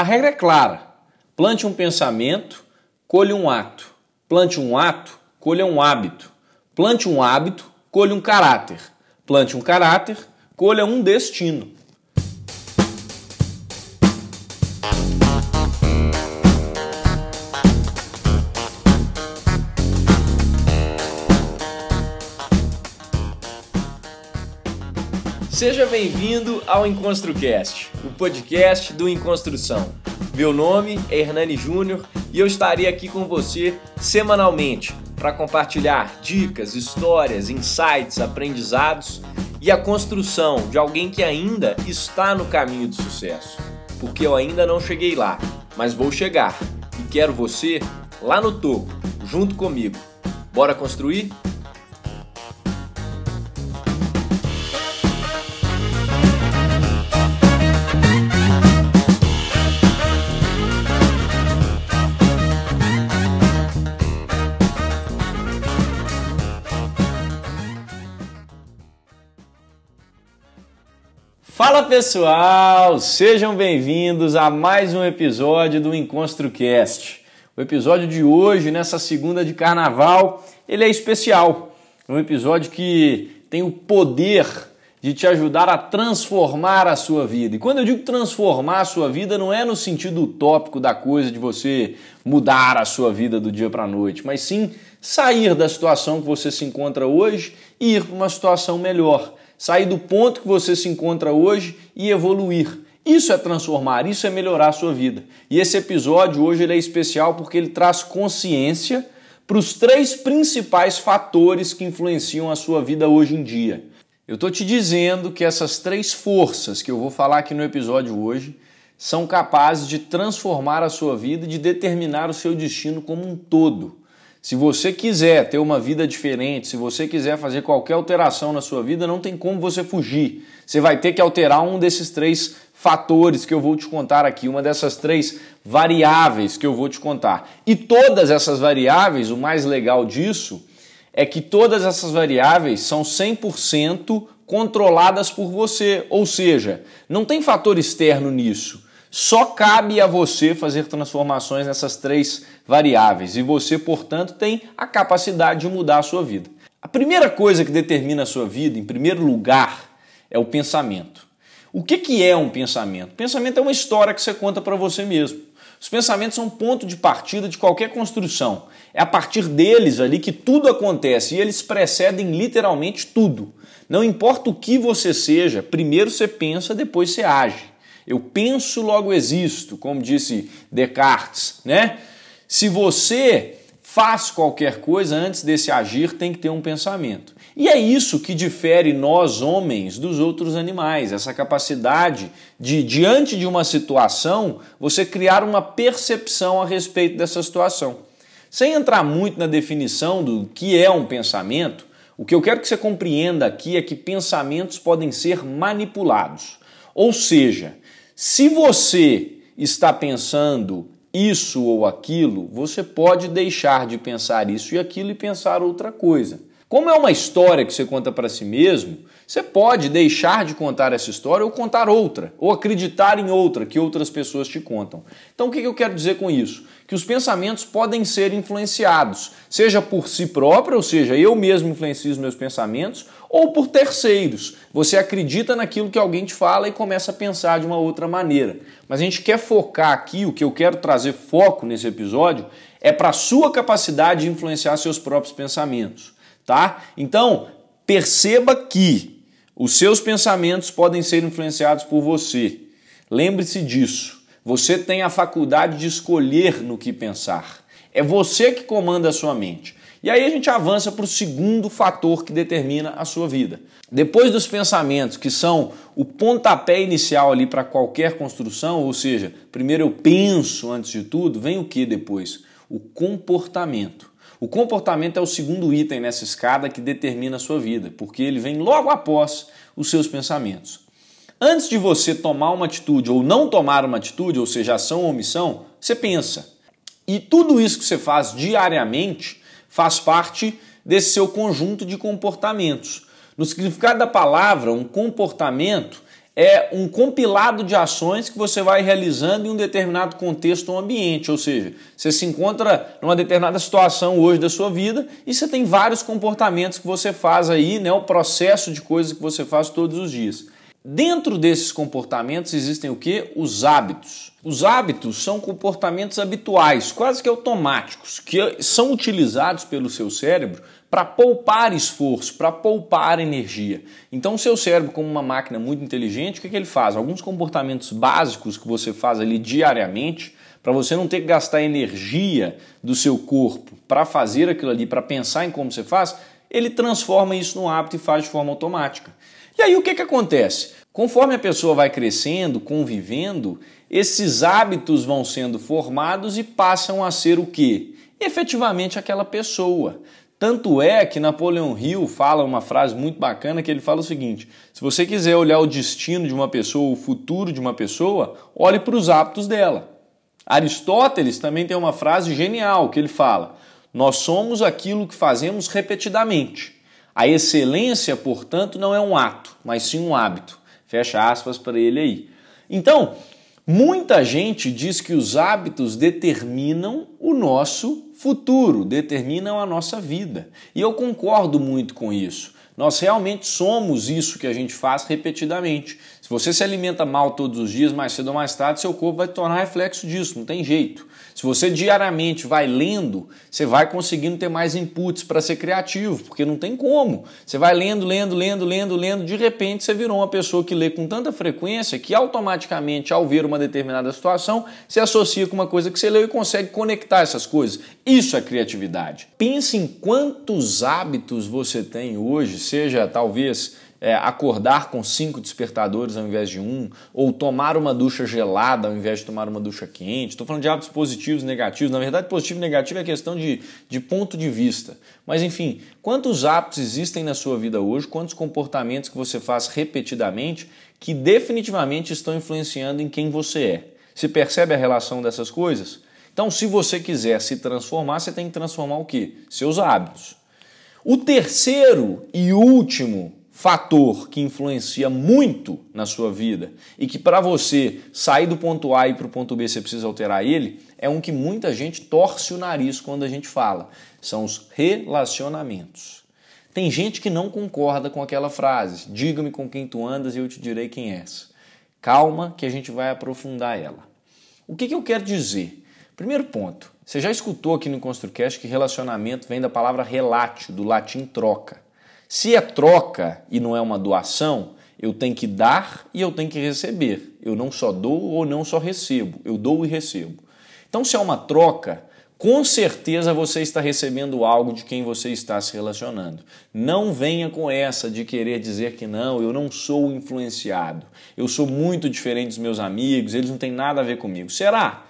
A regra é clara: plante um pensamento, colhe um ato. Plante um ato, colha um hábito. Plante um hábito, colhe um caráter. Plante um caráter, colha um destino. Seja bem-vindo ao EnconstruCast, o podcast do Enconstrução. Meu nome é Hernani Júnior e eu estarei aqui com você semanalmente para compartilhar dicas, histórias, insights, aprendizados e a construção de alguém que ainda está no caminho do sucesso. Porque eu ainda não cheguei lá, mas vou chegar e quero você lá no topo, junto comigo. Bora construir? Fala pessoal, sejam bem-vindos a mais um episódio do EnconstruCast. O episódio de hoje, nessa segunda de carnaval, ele é especial. É um episódio que tem o poder de te ajudar a transformar a sua vida. E quando eu digo transformar a sua vida, não é no sentido utópico da coisa de você mudar a sua vida do dia para a noite, mas sim sair da situação que você se encontra hoje e ir para uma situação melhor sair do ponto que você se encontra hoje e evoluir. Isso é transformar, isso é melhorar a sua vida. E esse episódio hoje ele é especial porque ele traz consciência para os três principais fatores que influenciam a sua vida hoje em dia. Eu estou te dizendo que essas três forças que eu vou falar aqui no episódio hoje são capazes de transformar a sua vida e de determinar o seu destino como um todo. Se você quiser ter uma vida diferente, se você quiser fazer qualquer alteração na sua vida, não tem como você fugir. Você vai ter que alterar um desses três fatores que eu vou te contar aqui, uma dessas três variáveis que eu vou te contar. E todas essas variáveis, o mais legal disso é que todas essas variáveis são 100% controladas por você, ou seja, não tem fator externo nisso. Só cabe a você fazer transformações nessas três variáveis e você, portanto, tem a capacidade de mudar a sua vida. A primeira coisa que determina a sua vida, em primeiro lugar, é o pensamento. O que, que é um pensamento? Pensamento é uma história que você conta para você mesmo. Os pensamentos são ponto de partida de qualquer construção. É a partir deles ali que tudo acontece e eles precedem literalmente tudo. Não importa o que você seja, primeiro você pensa, depois você age. Eu penso, logo existo, como disse Descartes, né? Se você faz qualquer coisa antes desse agir, tem que ter um pensamento. E é isso que difere nós homens dos outros animais, essa capacidade de, diante de uma situação, você criar uma percepção a respeito dessa situação. Sem entrar muito na definição do que é um pensamento, o que eu quero que você compreenda aqui é que pensamentos podem ser manipulados. Ou seja, se você está pensando isso ou aquilo, você pode deixar de pensar isso e aquilo e pensar outra coisa. Como é uma história que você conta para si mesmo, você pode deixar de contar essa história ou contar outra, ou acreditar em outra que outras pessoas te contam. Então o que eu quero dizer com isso? Que os pensamentos podem ser influenciados, seja por si próprio, ou seja, eu mesmo influencio os meus pensamentos, ou por terceiros. Você acredita naquilo que alguém te fala e começa a pensar de uma outra maneira. Mas a gente quer focar aqui, o que eu quero trazer foco nesse episódio é para a sua capacidade de influenciar seus próprios pensamentos, tá? Então, perceba que os seus pensamentos podem ser influenciados por você. Lembre-se disso. Você tem a faculdade de escolher no que pensar. É você que comanda a sua mente. E aí a gente avança para o segundo fator que determina a sua vida. Depois dos pensamentos, que são o pontapé inicial ali para qualquer construção, ou seja, primeiro eu penso antes de tudo, vem o que depois? O comportamento. O comportamento é o segundo item nessa escada que determina a sua vida, porque ele vem logo após os seus pensamentos. Antes de você tomar uma atitude ou não tomar uma atitude, ou seja, ação ou omissão, você pensa. E tudo isso que você faz diariamente faz parte desse seu conjunto de comportamentos. No significado da palavra, um comportamento é um compilado de ações que você vai realizando em um determinado contexto ou ambiente, ou seja, você se encontra numa determinada situação hoje da sua vida e você tem vários comportamentos que você faz aí, né, o processo de coisas que você faz todos os dias. Dentro desses comportamentos existem o que? Os hábitos. Os hábitos são comportamentos habituais, quase que automáticos, que são utilizados pelo seu cérebro para poupar esforço, para poupar energia. Então, o seu cérebro, como uma máquina muito inteligente, o que, que ele faz? Alguns comportamentos básicos que você faz ali diariamente, para você não ter que gastar energia do seu corpo para fazer aquilo ali, para pensar em como você faz, ele transforma isso no hábito e faz de forma automática. E aí o que, que acontece? Conforme a pessoa vai crescendo, convivendo, esses hábitos vão sendo formados e passam a ser o que? Efetivamente aquela pessoa. Tanto é que Napoleão Hill fala uma frase muito bacana que ele fala o seguinte: se você quiser olhar o destino de uma pessoa, o futuro de uma pessoa, olhe para os hábitos dela. Aristóteles também tem uma frase genial que ele fala: nós somos aquilo que fazemos repetidamente. A excelência, portanto, não é um ato, mas sim um hábito. Fecha aspas para ele aí. Então, muita gente diz que os hábitos determinam o nosso futuro, determinam a nossa vida. E eu concordo muito com isso. Nós realmente somos isso que a gente faz repetidamente. Se você se alimenta mal todos os dias, mais cedo ou mais tarde, seu corpo vai tornar reflexo disso, não tem jeito. Se você diariamente vai lendo, você vai conseguindo ter mais inputs para ser criativo, porque não tem como. Você vai lendo, lendo, lendo, lendo, lendo, de repente você virou uma pessoa que lê com tanta frequência que automaticamente, ao ver uma determinada situação, se associa com uma coisa que você leu e consegue conectar essas coisas. Isso é criatividade. Pense em quantos hábitos você tem hoje, seja talvez é, acordar com cinco despertadores ao invés de um, ou tomar uma ducha gelada ao invés de tomar uma ducha quente. Estou falando de hábitos positivos e negativos. Na verdade, positivo e negativo é questão de, de ponto de vista. Mas enfim, quantos hábitos existem na sua vida hoje, quantos comportamentos que você faz repetidamente que definitivamente estão influenciando em quem você é? Se percebe a relação dessas coisas? Então, se você quiser se transformar, você tem que transformar o quê? Seus hábitos. O terceiro e último fator que influencia muito na sua vida e que para você sair do ponto A e para o ponto B você precisa alterar ele, é um que muita gente torce o nariz quando a gente fala. São os relacionamentos. Tem gente que não concorda com aquela frase: diga-me com quem tu andas e eu te direi quem és. Calma que a gente vai aprofundar ela. O que, que eu quero dizer? Primeiro ponto, você já escutou aqui no ConstruCast que relacionamento vem da palavra relatio, do latim troca. Se é troca e não é uma doação, eu tenho que dar e eu tenho que receber. Eu não só dou ou não só recebo, eu dou e recebo. Então, se é uma troca, com certeza você está recebendo algo de quem você está se relacionando. Não venha com essa de querer dizer que não, eu não sou influenciado, eu sou muito diferente dos meus amigos, eles não têm nada a ver comigo. Será?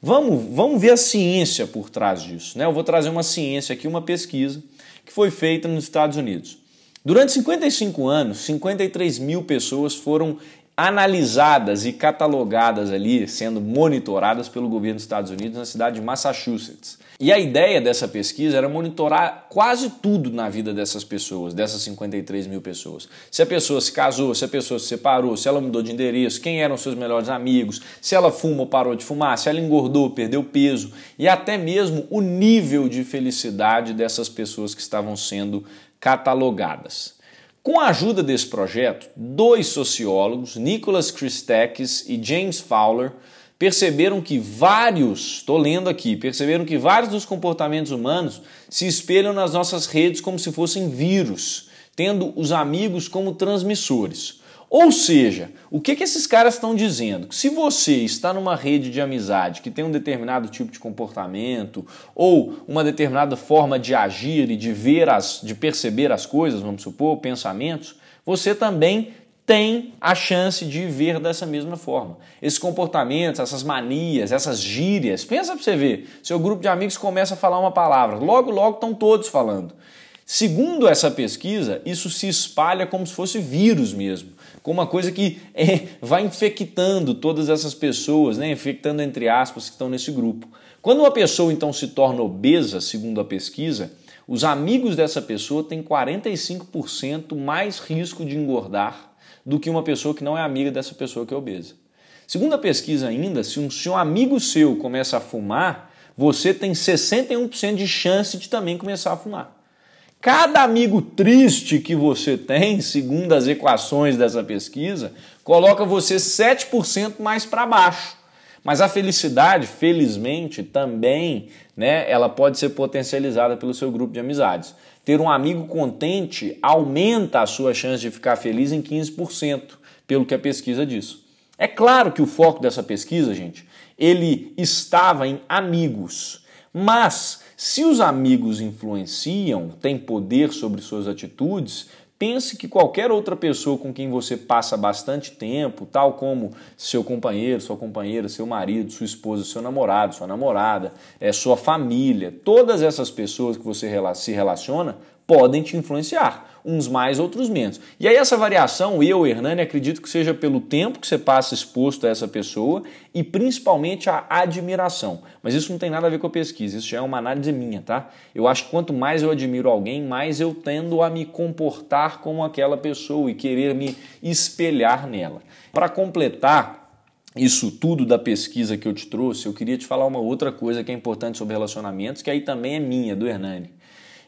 Vamos, vamos ver a ciência por trás disso. Né? Eu vou trazer uma ciência aqui, uma pesquisa que foi feita nos Estados Unidos. Durante 55 anos, 53 mil pessoas foram analisadas e catalogadas ali, sendo monitoradas pelo governo dos Estados Unidos na cidade de Massachusetts. E a ideia dessa pesquisa era monitorar quase tudo na vida dessas pessoas, dessas 53 mil pessoas. Se a pessoa se casou, se a pessoa se separou, se ela mudou de endereço, quem eram seus melhores amigos, se ela fuma ou parou de fumar, se ela engordou, perdeu peso e até mesmo o nível de felicidade dessas pessoas que estavam sendo catalogadas. Com a ajuda desse projeto, dois sociólogos, Nicholas Christakis e James Fowler, perceberam que vários, estou lendo aqui, perceberam que vários dos comportamentos humanos se espelham nas nossas redes como se fossem vírus, tendo os amigos como transmissores. Ou seja, o que, que esses caras estão dizendo? Que se você está numa rede de amizade que tem um determinado tipo de comportamento ou uma determinada forma de agir e de ver as, de perceber as coisas, vamos supor, pensamentos, você também tem a chance de ver dessa mesma forma. Esses comportamentos, essas manias, essas gírias, pensa para você ver. Seu grupo de amigos começa a falar uma palavra, logo, logo estão todos falando. Segundo essa pesquisa, isso se espalha como se fosse vírus mesmo como uma coisa que é, vai infectando todas essas pessoas, né? infectando entre aspas que estão nesse grupo. Quando uma pessoa então se torna obesa, segundo a pesquisa, os amigos dessa pessoa têm 45% mais risco de engordar do que uma pessoa que não é amiga dessa pessoa que é obesa. Segundo a pesquisa ainda, se um, se um amigo seu começa a fumar, você tem 61% de chance de também começar a fumar. Cada amigo triste que você tem, segundo as equações dessa pesquisa, coloca você 7% mais para baixo. Mas a felicidade, felizmente, também, né, ela pode ser potencializada pelo seu grupo de amizades. Ter um amigo contente aumenta a sua chance de ficar feliz em 15%, pelo que a pesquisa diz. É claro que o foco dessa pesquisa, gente, ele estava em amigos. Mas se os amigos influenciam, têm poder sobre suas atitudes, pense que qualquer outra pessoa com quem você passa bastante tempo, tal como seu companheiro, sua companheira, seu marido, sua esposa, seu namorado, sua namorada, é, sua família, todas essas pessoas que você se relaciona podem te influenciar uns mais, outros menos. E aí essa variação, eu, Hernani, acredito que seja pelo tempo que você passa exposto a essa pessoa e principalmente a admiração. Mas isso não tem nada a ver com a pesquisa, isso já é uma análise minha, tá? Eu acho que quanto mais eu admiro alguém, mais eu tendo a me comportar como aquela pessoa e querer me espelhar nela. Para completar, isso tudo da pesquisa que eu te trouxe, eu queria te falar uma outra coisa que é importante sobre relacionamentos, que aí também é minha, do Hernani.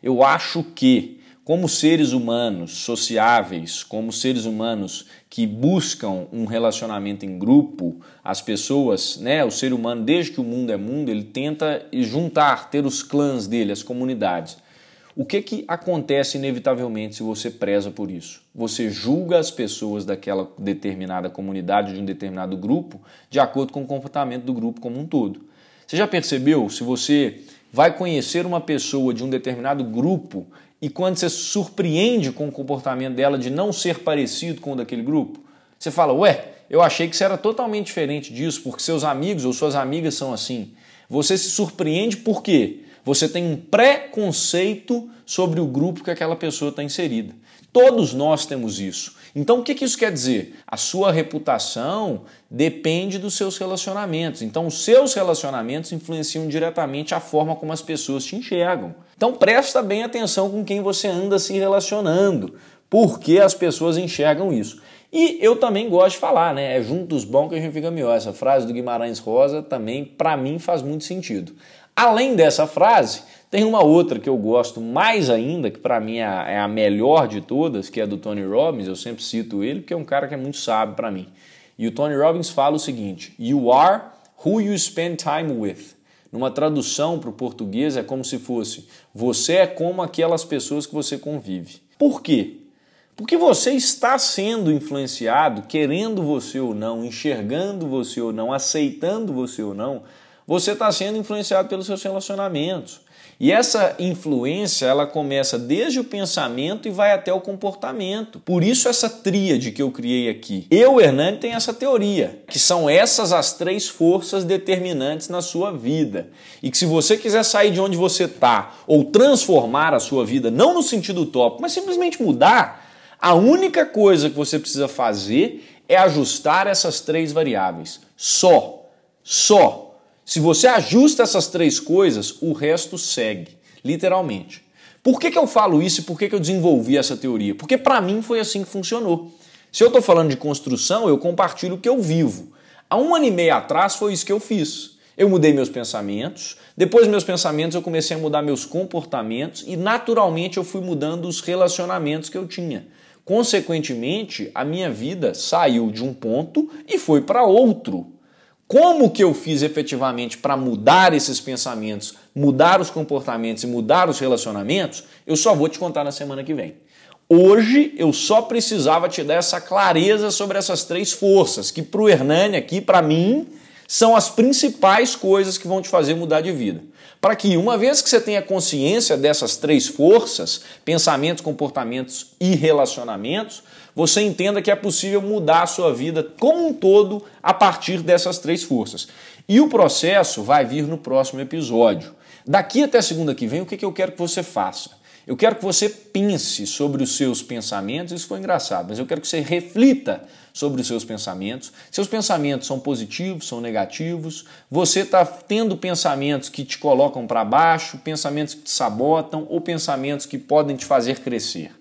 Eu acho que como seres humanos sociáveis, como seres humanos que buscam um relacionamento em grupo, as pessoas, né, o ser humano, desde que o mundo é mundo, ele tenta juntar, ter os clãs dele, as comunidades. O que, que acontece inevitavelmente se você preza por isso? Você julga as pessoas daquela determinada comunidade, de um determinado grupo, de acordo com o comportamento do grupo como um todo. Você já percebeu? Se você vai conhecer uma pessoa de um determinado grupo e quando você surpreende com o comportamento dela de não ser parecido com o daquele grupo, você fala, ué, eu achei que você era totalmente diferente disso, porque seus amigos ou suas amigas são assim. Você se surpreende por quê? Você tem um preconceito sobre o grupo que aquela pessoa está inserida. Todos nós temos isso. Então, o que, isso quer dizer? A sua reputação depende dos seus relacionamentos. Então, os seus relacionamentos influenciam diretamente a forma como as pessoas te enxergam. Então, presta bem atenção com quem você anda se relacionando, porque as pessoas enxergam isso. E eu também gosto de falar, né? É juntos bom que a gente fica melhor. Essa frase do Guimarães Rosa também, para mim, faz muito sentido. Além dessa frase, tem uma outra que eu gosto mais ainda, que para mim é a, é a, melhor de todas, que é do Tony Robbins. Eu sempre cito ele porque é um cara que é muito sábio para mim. E o Tony Robbins fala o seguinte: You are who you spend time with. Numa tradução para o português é como se fosse: Você é como aquelas pessoas que você convive. Por quê? Porque você está sendo influenciado, querendo você ou não, enxergando você ou não, aceitando você ou não, você está sendo influenciado pelos seus relacionamentos. E essa influência, ela começa desde o pensamento e vai até o comportamento. Por isso essa tríade que eu criei aqui. Eu, Hernani, tem essa teoria, que são essas as três forças determinantes na sua vida. E que se você quiser sair de onde você está ou transformar a sua vida, não no sentido utópico, mas simplesmente mudar, a única coisa que você precisa fazer é ajustar essas três variáveis. Só. Só. Se você ajusta essas três coisas, o resto segue, literalmente. Por que, que eu falo isso e por que, que eu desenvolvi essa teoria? Porque para mim foi assim que funcionou. Se eu estou falando de construção, eu compartilho o que eu vivo. Há um ano e meio atrás foi isso que eu fiz. Eu mudei meus pensamentos, depois meus pensamentos eu comecei a mudar meus comportamentos e naturalmente eu fui mudando os relacionamentos que eu tinha. Consequentemente, a minha vida saiu de um ponto e foi para outro. Como que eu fiz efetivamente para mudar esses pensamentos, mudar os comportamentos e mudar os relacionamentos, eu só vou te contar na semana que vem. Hoje eu só precisava te dar essa clareza sobre essas três forças, que para o Hernani aqui, para mim, são as principais coisas que vão te fazer mudar de vida. Para que, uma vez que você tenha consciência dessas três forças, pensamentos, comportamentos e relacionamentos, você entenda que é possível mudar a sua vida como um todo a partir dessas três forças. E o processo vai vir no próximo episódio. Daqui até segunda que vem, o que eu quero que você faça? Eu quero que você pense sobre os seus pensamentos, isso foi engraçado, mas eu quero que você reflita sobre os seus pensamentos. Seus pensamentos são positivos, são negativos, você está tendo pensamentos que te colocam para baixo, pensamentos que te sabotam ou pensamentos que podem te fazer crescer.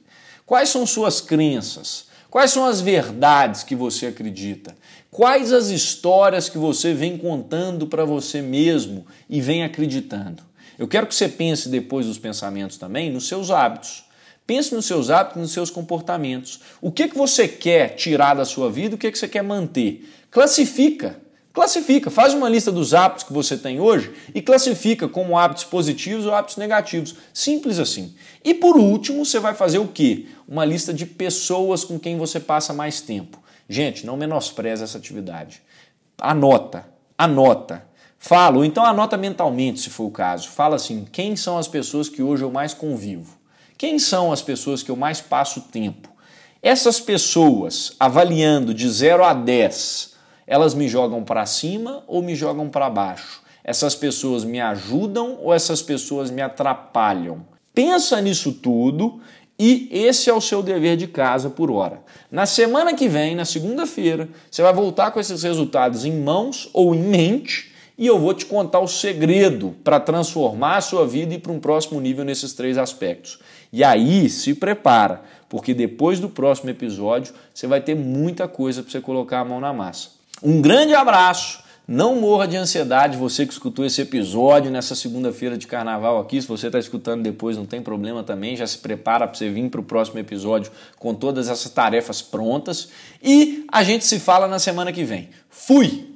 Quais são suas crenças? Quais são as verdades que você acredita? Quais as histórias que você vem contando para você mesmo e vem acreditando? Eu quero que você pense depois dos pensamentos também nos seus hábitos. Pense nos seus hábitos, nos seus comportamentos. O que, que você quer tirar da sua vida, o que, que você quer manter? Classifica. Classifica, faz uma lista dos hábitos que você tem hoje e classifica como hábitos positivos ou hábitos negativos. Simples assim. E por último, você vai fazer o quê? Uma lista de pessoas com quem você passa mais tempo. Gente, não menospreze essa atividade. Anota, anota. Fala, ou então anota mentalmente, se for o caso. Fala assim: quem são as pessoas que hoje eu mais convivo? Quem são as pessoas que eu mais passo tempo? Essas pessoas, avaliando de 0 a 10, elas me jogam para cima ou me jogam para baixo? Essas pessoas me ajudam ou essas pessoas me atrapalham? Pensa nisso tudo e esse é o seu dever de casa por hora. Na semana que vem, na segunda-feira, você vai voltar com esses resultados em mãos ou em mente e eu vou te contar o segredo para transformar a sua vida e para um próximo nível nesses três aspectos. E aí, se prepara, porque depois do próximo episódio você vai ter muita coisa para você colocar a mão na massa. Um grande abraço. Não morra de ansiedade, você que escutou esse episódio nessa segunda-feira de carnaval aqui. Se você está escutando depois, não tem problema também. Já se prepara para você vir para o próximo episódio com todas essas tarefas prontas. E a gente se fala na semana que vem. Fui!